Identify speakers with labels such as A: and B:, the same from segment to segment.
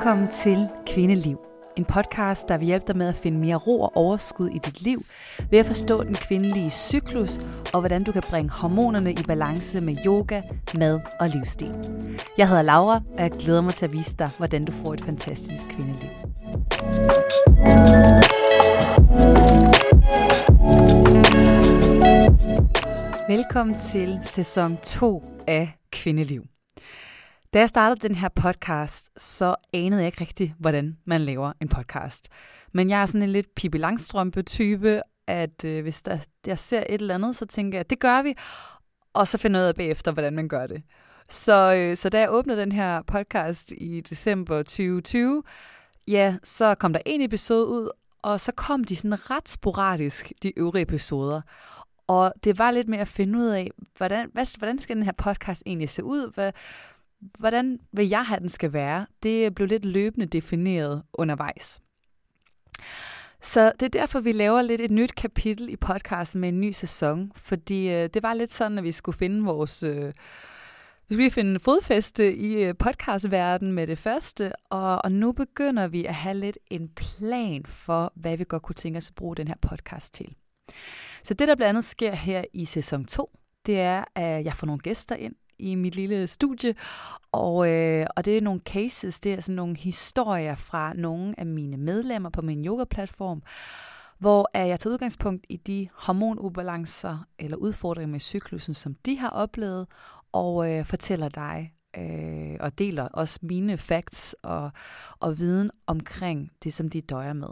A: Velkommen til Kvindeliv. En podcast, der vil hjælpe dig med at finde mere ro og overskud i dit liv, ved at forstå den kvindelige cyklus, og hvordan du kan bringe hormonerne i balance med yoga, mad og livsstil. Jeg hedder Laura, og jeg glæder mig til at vise dig, hvordan du får et fantastisk kvindeliv. Velkommen til sæson 2 af Kvindeliv. Da jeg startede den her podcast, så anede jeg ikke rigtig, hvordan man laver en podcast. Men jeg er sådan en lidt Pippi Langstrømpe-type, at øh, hvis der, jeg ser et eller andet, så tænker jeg, at det gør vi, og så finder jeg ud af bagefter, hvordan man gør det. Så, øh, så da jeg åbnede den her podcast i december 2020, ja, så kom der en episode ud, og så kom de sådan ret sporadisk, de øvrige episoder. Og det var lidt med at finde ud af, hvordan, hvad, hvordan skal den her podcast egentlig se ud? Hvad, hvordan vil jeg have, den skal være? Det blev lidt løbende defineret undervejs. Så det er derfor, vi laver lidt et nyt kapitel i podcasten med en ny sæson, fordi øh, det var lidt sådan, at vi skulle finde vores... Øh, vi skulle lige finde fodfæste i øh, podcastverdenen med det første, og, og nu begynder vi at have lidt en plan for, hvad vi godt kunne tænke os at bruge den her podcast til. Så det, der blandt andet sker her i sæson 2, det er, at jeg får nogle gæster ind i mit lille studie, og, øh, og det er nogle cases, det er sådan nogle historier fra nogle af mine medlemmer på min yoga-platform, hvor jeg tager udgangspunkt i de hormonubalancer eller udfordringer med cyklusen, som de har oplevet, og øh, fortæller dig øh, og deler også mine facts og, og viden omkring det, som de døjer med.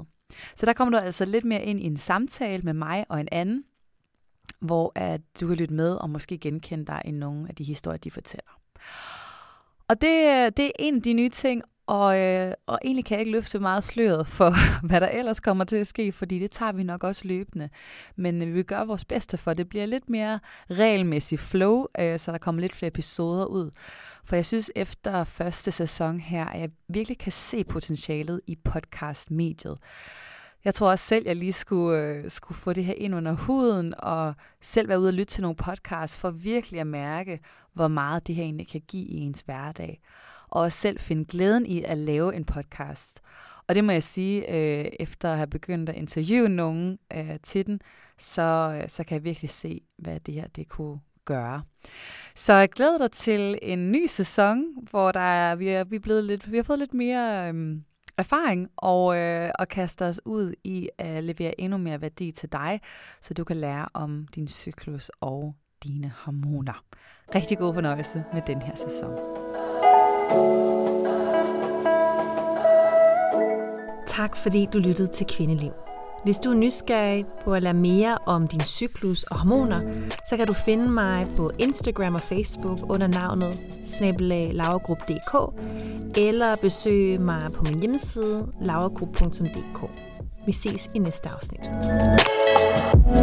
A: Så der kommer du altså lidt mere ind i en samtale med mig og en anden, hvor at du kan lytte med og måske genkende dig i nogle af de historier, de fortæller. Og det, det er en af de nye ting, og, øh, og egentlig kan jeg ikke løfte meget sløret for, hvad der ellers kommer til at ske, fordi det tager vi nok også løbende. Men øh, vi vil gøre vores bedste for, det bliver lidt mere regelmæssigt flow, øh, så der kommer lidt flere episoder ud. For jeg synes, efter første sæson her, at jeg virkelig kan se potentialet i podcastmediet. Jeg tror også selv, jeg lige skulle, øh, skulle få det her ind under huden, og selv være ude og lytte til nogle podcasts, for virkelig at mærke, hvor meget det her egentlig kan give i ens hverdag. Og også selv finde glæden i at lave en podcast. Og det må jeg sige, øh, efter at have begyndt at interviewe nogen øh, til den, så, øh, så kan jeg virkelig se, hvad det her det kunne gøre. Så jeg glæder dig til en ny sæson, hvor der er, vi, er, vi, er blevet lidt, vi har fået lidt mere øhm, erfaring og, øh, og kaste os ud i at levere endnu mere værdi til dig, så du kan lære om din cyklus og dine hormoner. Rigtig god fornøjelse med den her sæson. Tak fordi du lyttede til Kvindeliv. Hvis du er nysgerrig på at lære mere om din cyklus og hormoner, så kan du finde mig på Instagram og Facebook under navnet snabelag.lavergrup.dk eller besøge mig på min hjemmeside laugrup.dk. Vi ses i næste afsnit. thank you